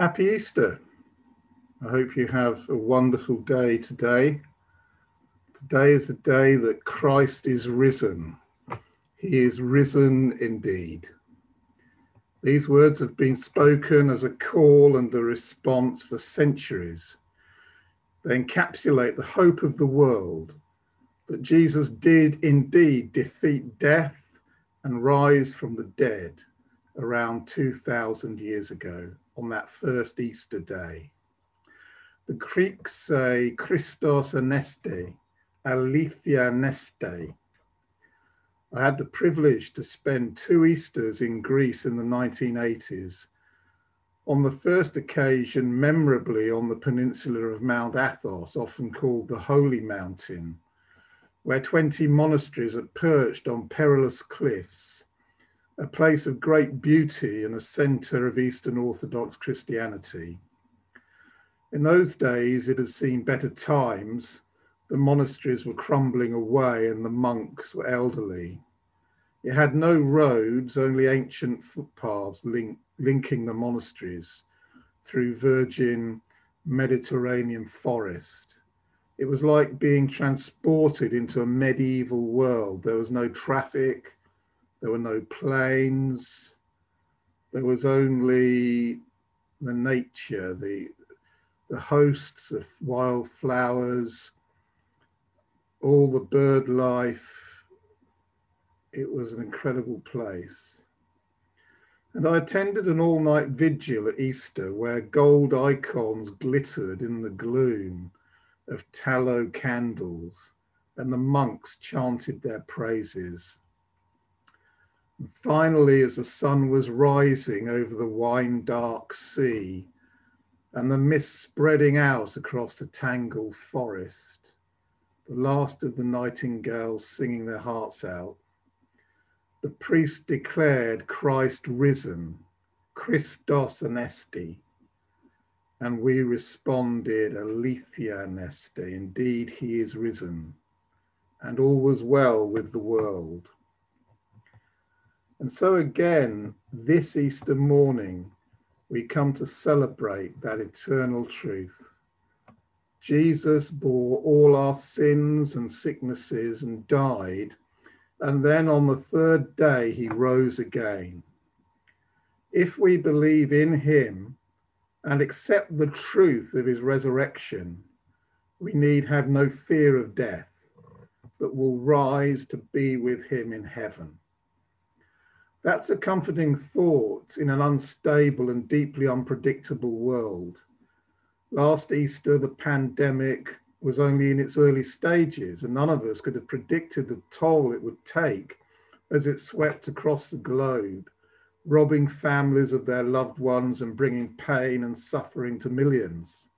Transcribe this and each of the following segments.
Happy Easter. I hope you have a wonderful day today. Today is the day that Christ is risen. He is risen indeed. These words have been spoken as a call and a response for centuries. They encapsulate the hope of the world that Jesus did indeed defeat death and rise from the dead around 2,000 years ago on that first Easter day. The Greeks say Christos aneste, aletheia neste. I had the privilege to spend two Easters in Greece in the 1980s. On the first occasion, memorably on the peninsula of Mount Athos, often called the Holy Mountain, where 20 monasteries are perched on perilous cliffs a place of great beauty and a center of Eastern Orthodox Christianity. In those days, it had seen better times. The monasteries were crumbling away and the monks were elderly. It had no roads, only ancient footpaths link, linking the monasteries through virgin Mediterranean forest. It was like being transported into a medieval world. There was no traffic, there were no planes. There was only the nature, the, the hosts of wildflowers, all the bird life. It was an incredible place. And I attended an all night vigil at Easter where gold icons glittered in the gloom of tallow candles, and the monks chanted their praises. Finally, as the sun was rising over the wine dark sea and the mist spreading out across the tangled forest, the last of the nightingales singing their hearts out, the priest declared Christ risen, Christos anesti, and we responded, Aletheia neste, indeed he is risen, and all was well with the world. And so, again, this Easter morning, we come to celebrate that eternal truth. Jesus bore all our sins and sicknesses and died, and then on the third day, he rose again. If we believe in him and accept the truth of his resurrection, we need have no fear of death, but will rise to be with him in heaven. That's a comforting thought in an unstable and deeply unpredictable world. Last Easter, the pandemic was only in its early stages, and none of us could have predicted the toll it would take as it swept across the globe, robbing families of their loved ones and bringing pain and suffering to millions.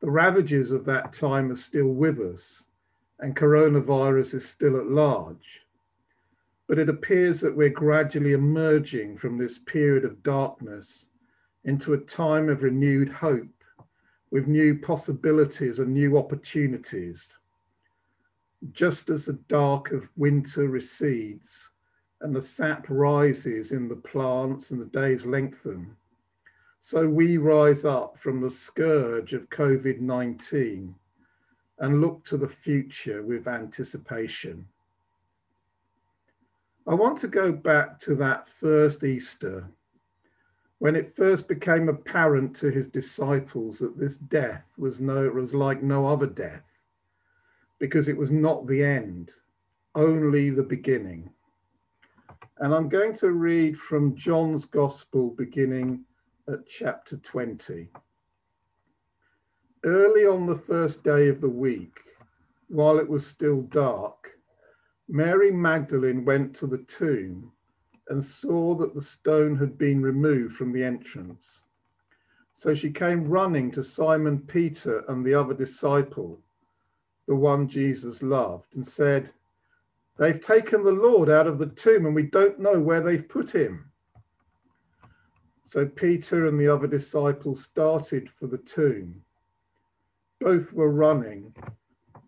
The ravages of that time are still with us, and coronavirus is still at large but it appears that we're gradually emerging from this period of darkness into a time of renewed hope with new possibilities and new opportunities. Just as the dark of winter recedes and the sap rises in the plants and the days lengthen, so we rise up from the scourge of COVID 19 and look to the future with anticipation. I want to go back to that first Easter when it first became apparent to his disciples that this death was no was like no other death because it was not the end only the beginning. And i'm going to read from john's gospel beginning at chapter 20 early on the first day of the week while it was still dark Mary Magdalene went to the tomb and saw that the stone had been removed from the entrance. So she came running to Simon Peter and the other disciple, the one Jesus loved, and said, They've taken the Lord out of the tomb and we don't know where they've put him. So Peter and the other disciple started for the tomb. Both were running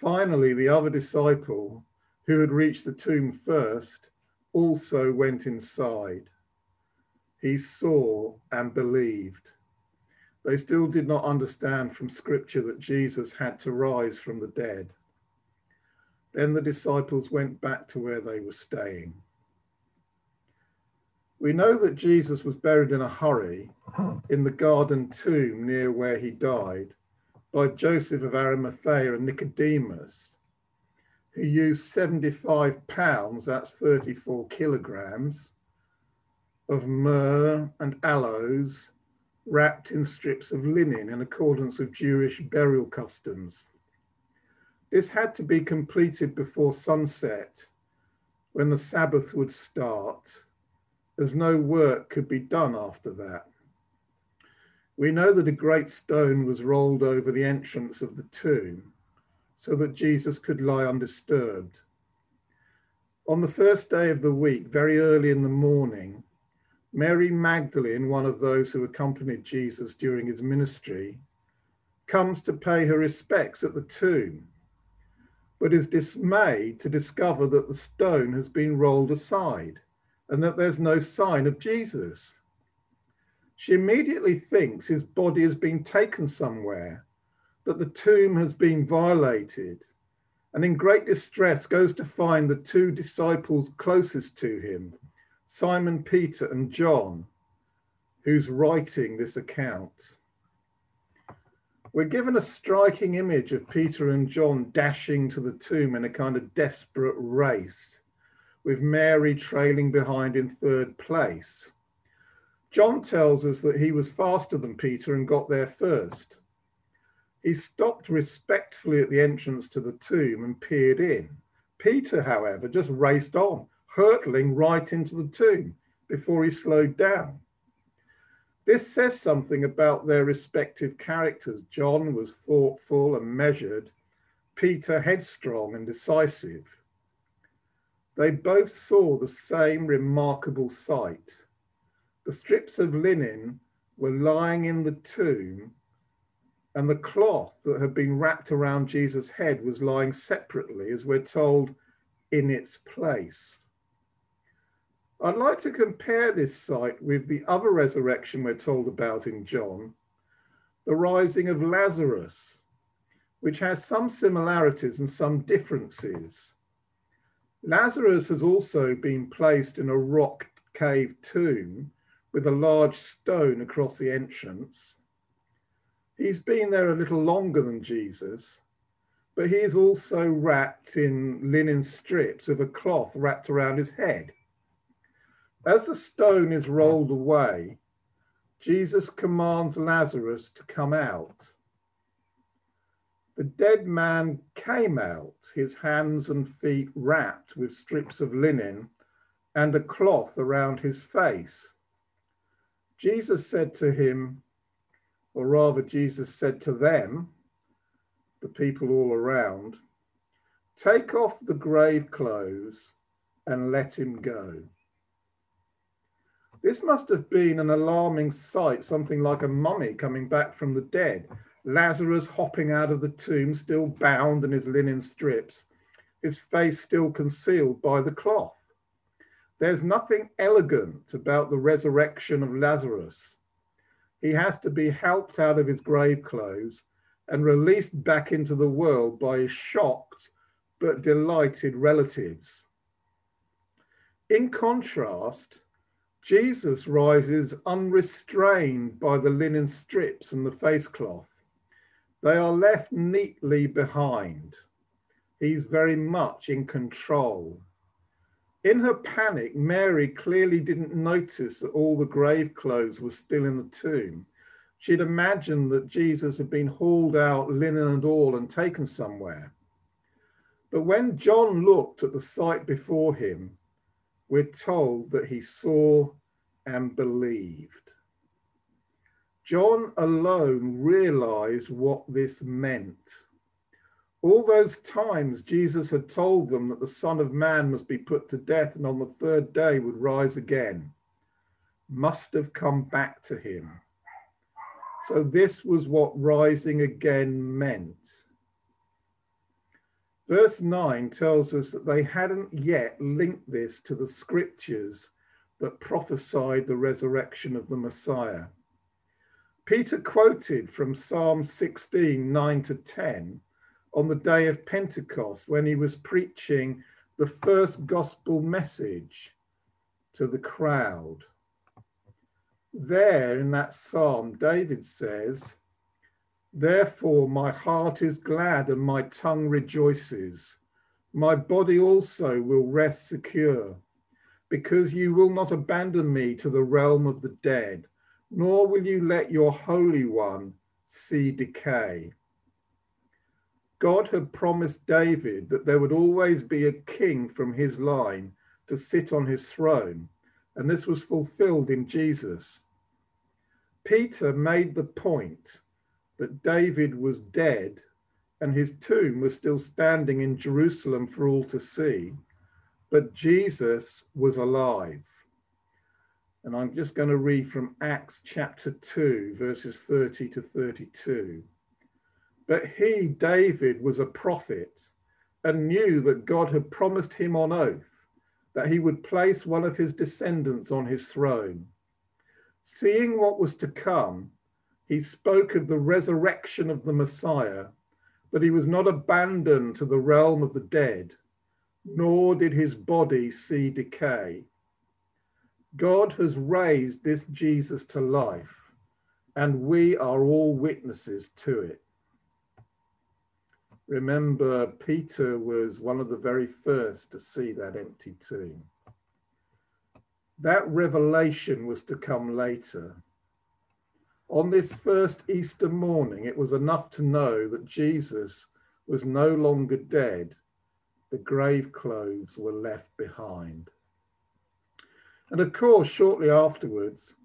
Finally, the other disciple, who had reached the tomb first, also went inside. He saw and believed. They still did not understand from Scripture that Jesus had to rise from the dead. Then the disciples went back to where they were staying. We know that Jesus was buried in a hurry uh-huh. in the garden tomb near where he died by Joseph of Arimathea and Nicodemus, who used 75 pounds, that's 34 kilograms, of myrrh and aloes wrapped in strips of linen in accordance with Jewish burial customs. This had to be completed before sunset when the Sabbath would start, as no work could be done after that. We know that a great stone was rolled over the entrance of the tomb so that Jesus could lie undisturbed. On the first day of the week, very early in the morning, Mary Magdalene, one of those who accompanied Jesus during his ministry, comes to pay her respects at the tomb, but is dismayed to discover that the stone has been rolled aside and that there's no sign of Jesus. She immediately thinks his body has been taken somewhere, that the tomb has been violated, and in great distress goes to find the two disciples closest to him Simon Peter and John, who's writing this account. We're given a striking image of Peter and John dashing to the tomb in a kind of desperate race, with Mary trailing behind in third place. John tells us that he was faster than Peter and got there first. He stopped respectfully at the entrance to the tomb and peered in. Peter, however, just raced on, hurtling right into the tomb before he slowed down. This says something about their respective characters. John was thoughtful and measured, Peter headstrong and decisive. They both saw the same remarkable sight. The strips of linen were lying in the tomb, and the cloth that had been wrapped around Jesus' head was lying separately, as we're told, in its place. I'd like to compare this sight with the other resurrection we're told about in John, the rising of Lazarus, which has some similarities and some differences. Lazarus has also been placed in a rock cave tomb with a large stone across the entrance. He's been there a little longer than Jesus, but he is also wrapped in linen strips of a cloth wrapped around his head. As the stone is rolled away, Jesus commands Lazarus to come out. The dead man came out, his hands and feet wrapped with strips of linen and a cloth around his face. Jesus said to him, or rather, Jesus said to them, the people all around, take off the grave clothes and let him go. This must have been an alarming sight, something like a mummy coming back from the dead. Lazarus hopping out of the tomb, still bound in his linen strips, his face still concealed by the cloth. There's nothing elegant about the resurrection of Lazarus. He has to be helped out of his grave clothes and released back into the world by his shocked but delighted relatives. In contrast, Jesus rises unrestrained by the linen strips and the face cloth. They are left neatly behind. He's very much in control. In her panic, Mary clearly didn't notice that all the grave clothes were still in the tomb. She'd imagined that Jesus had been hauled out, linen and all, and taken somewhere. But when John looked at the sight before him, we're told that he saw and believed. John alone realized what this meant. All those times Jesus had told them that the Son of Man must be put to death and on the third day would rise again, must have come back to him. So, this was what rising again meant. Verse 9 tells us that they hadn't yet linked this to the scriptures that prophesied the resurrection of the Messiah. Peter quoted from Psalm 16 9 to 10 on the day of Pentecost when he was preaching the first gospel message to the crowd. There in that psalm, David says, Therefore my heart is glad and my tongue rejoices. My body also will rest secure, because you will not abandon me to the realm of the dead nor will you let your Holy One see decay. God had promised David that there would always be a king from his line to sit on his throne, and this was fulfilled in Jesus. Peter made the point that David was dead and his tomb was still standing in Jerusalem for all to see, but Jesus was alive. And I'm just going to read from Acts chapter 2, verses 30 to 32. But he, David, was a prophet and knew that God had promised him on oath that he would place one of his descendants on his throne. Seeing what was to come, he spoke of the resurrection of the Messiah, that he was not abandoned to the realm of the dead, nor did his body see decay. God has raised this Jesus to life, and we are all witnesses to it. Remember, Peter was one of the very first to see that empty tomb. That revelation was to come later. On this first Easter morning, it was enough to know that Jesus was no longer dead. The grave clothes were left behind. And of course, shortly afterwards,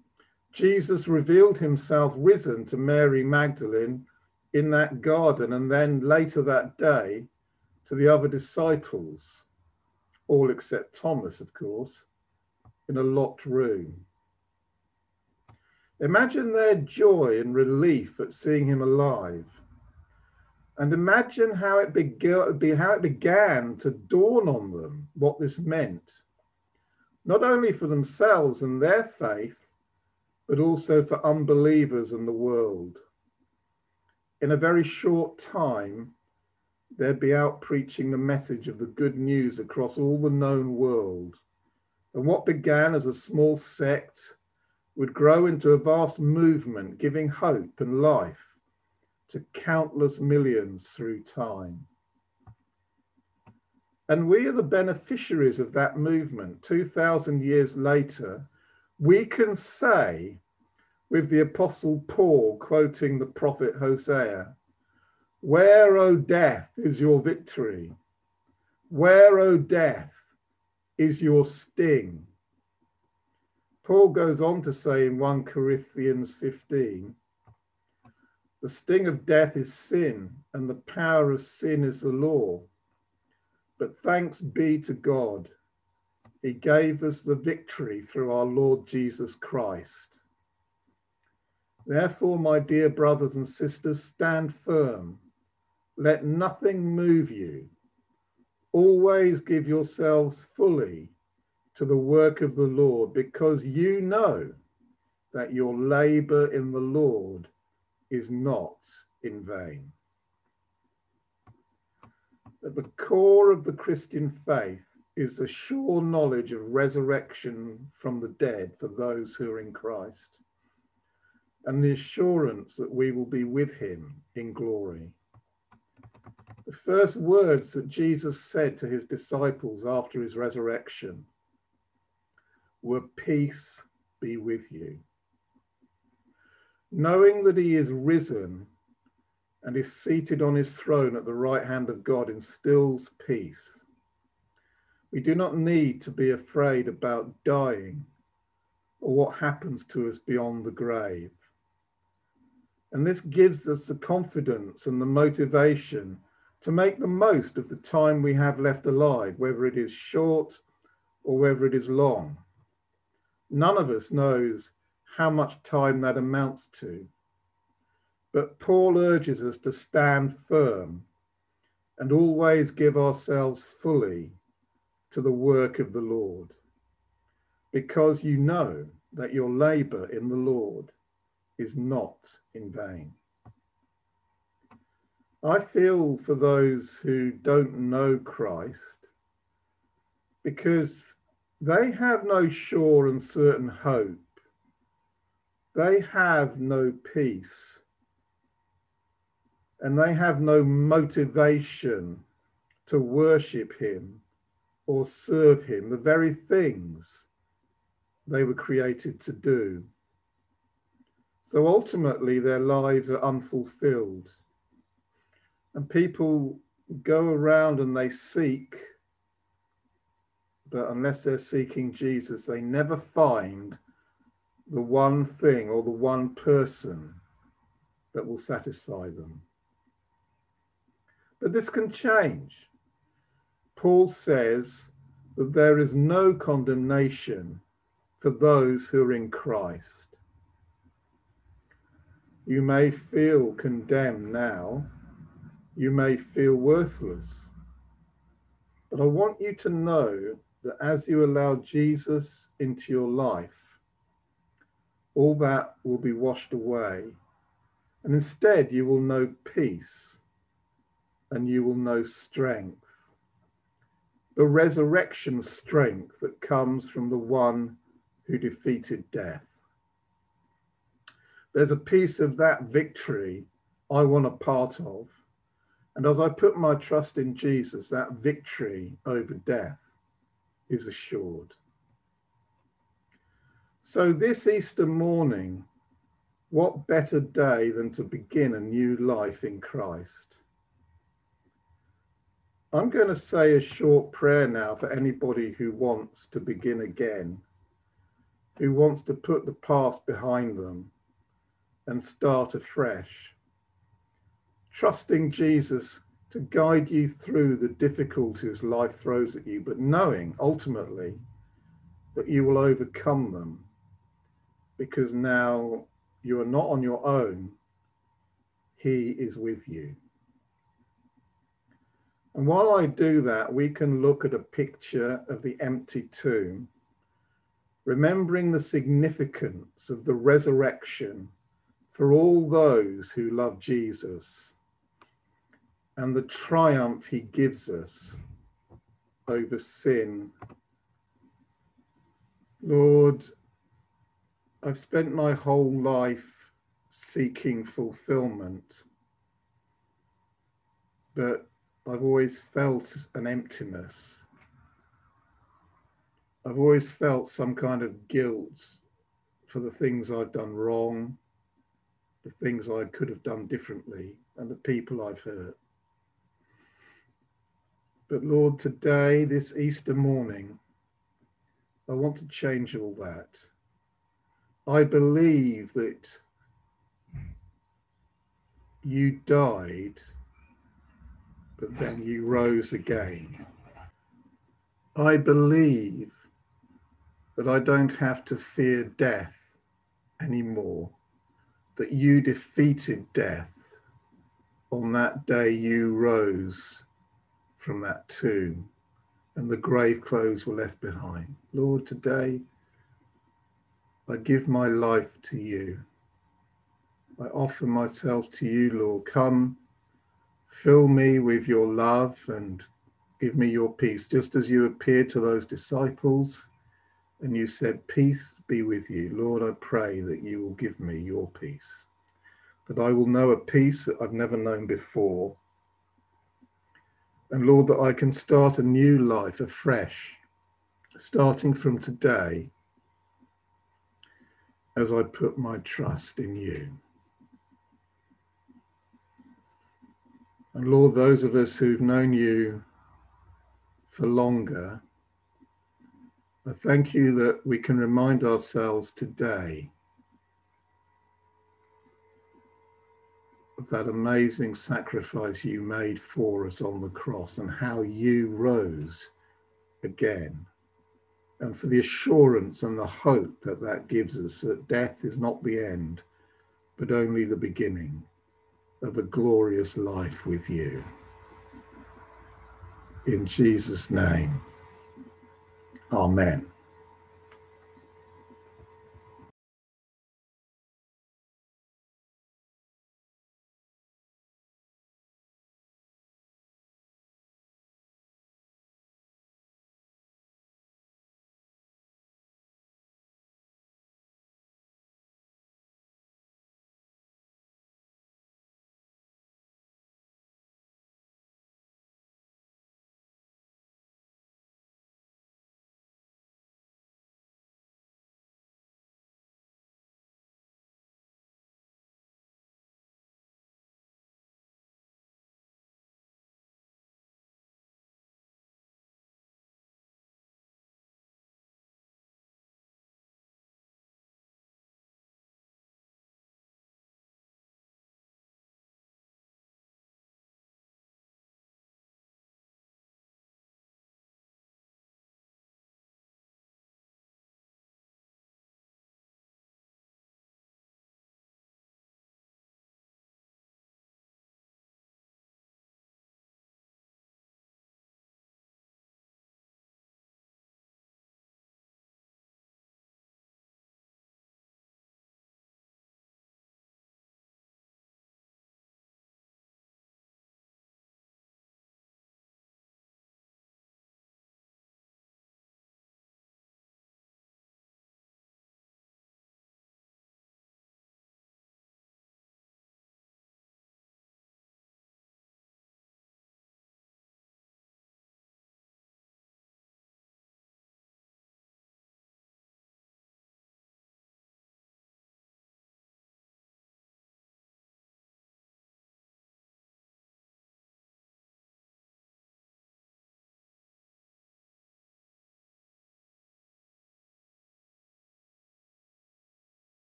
Jesus revealed himself risen to Mary Magdalene in that garden, and then later that day to the other disciples, all except Thomas, of course, in a locked room. Imagine their joy and relief at seeing him alive. And imagine how it, began, how it began to dawn on them what this meant not only for themselves and their faith, but also for unbelievers and the world. In a very short time, they'd be out preaching the message of the good news across all the known world. And what began as a small sect would grow into a vast movement, giving hope and life to countless millions through time. And we are the beneficiaries of that movement. 2,000 years later, we can say, with the Apostle Paul quoting the prophet Hosea, Where, O death, is your victory? Where, O death, is your sting? Paul goes on to say in 1 Corinthians 15, the sting of death is sin, and the power of sin is the law. But thanks be to God, He gave us the victory through our Lord Jesus Christ. Therefore, my dear brothers and sisters, stand firm. Let nothing move you. Always give yourselves fully to the work of the Lord, because you know that your labor in the Lord is not in vain. At the core of the Christian faith is the sure knowledge of resurrection from the dead for those who are in Christ, and the assurance that we will be with him in glory. The first words that Jesus said to his disciples after his resurrection were, Peace be with you. Knowing that he is risen and is seated on his throne at the right hand of God instills peace. We do not need to be afraid about dying or what happens to us beyond the grave. And this gives us the confidence and the motivation to make the most of the time we have left alive, whether it is short or whether it is long. None of us knows how much time that amounts to. But Paul urges us to stand firm and always give ourselves fully to the work of the Lord, because you know that your labor in the Lord is not in vain. I feel for those who don't know Christ because they have no sure and certain hope. They have no peace. And they have no motivation to worship Him or serve Him, the very things they were created to do. So ultimately, their lives are unfulfilled. And people go around and they seek, but unless they're seeking Jesus, they never find the one thing or the one person that will satisfy them. But this can change. Paul says that there is no condemnation for those who are in Christ. You may feel condemned now. You may feel worthless. But I want you to know that as you allow Jesus into your life, all that will be washed away. And instead, you will know peace and you will know strength. The resurrection strength that comes from the one who defeated death there's a piece of that victory I want a part of. And as I put my trust in Jesus, that victory over death is assured. So, this Easter morning, what better day than to begin a new life in Christ? I'm going to say a short prayer now for anybody who wants to begin again, who wants to put the past behind them and start afresh. Trusting Jesus to guide you through the difficulties life throws at you, but knowing ultimately that you will overcome them because now you are not on your own, He is with you. And while I do that, we can look at a picture of the empty tomb, remembering the significance of the resurrection for all those who love Jesus and the triumph he gives us over sin. Lord, I've spent my whole life seeking fulfillment, but I've always felt an emptiness. I've always felt some kind of guilt for the things I've done wrong the things I could have done differently and the people I've hurt. But Lord, today, this Easter morning, I want to change all that. I believe that you died, but then you rose again. I believe that I don't have to fear death anymore that you defeated death. On that day, you rose from that tomb and the grave clothes were left behind. Lord, today I give my life to you. I offer myself to you, Lord. Come, fill me with your love and give me your peace, just as you appeared to those disciples and you said, Peace be with you. Lord, I pray that you will give me your peace, that I will know a peace that I've never known before. And Lord, that I can start a new life afresh, starting from today, as I put my trust in you. And Lord, those of us who've known you for longer, I thank you that we can remind ourselves today of that amazing sacrifice you made for us on the cross and how you rose again. And for the assurance and the hope that that gives us that death is not the end, but only the beginning of a glorious life with you. In Jesus' name, Amen.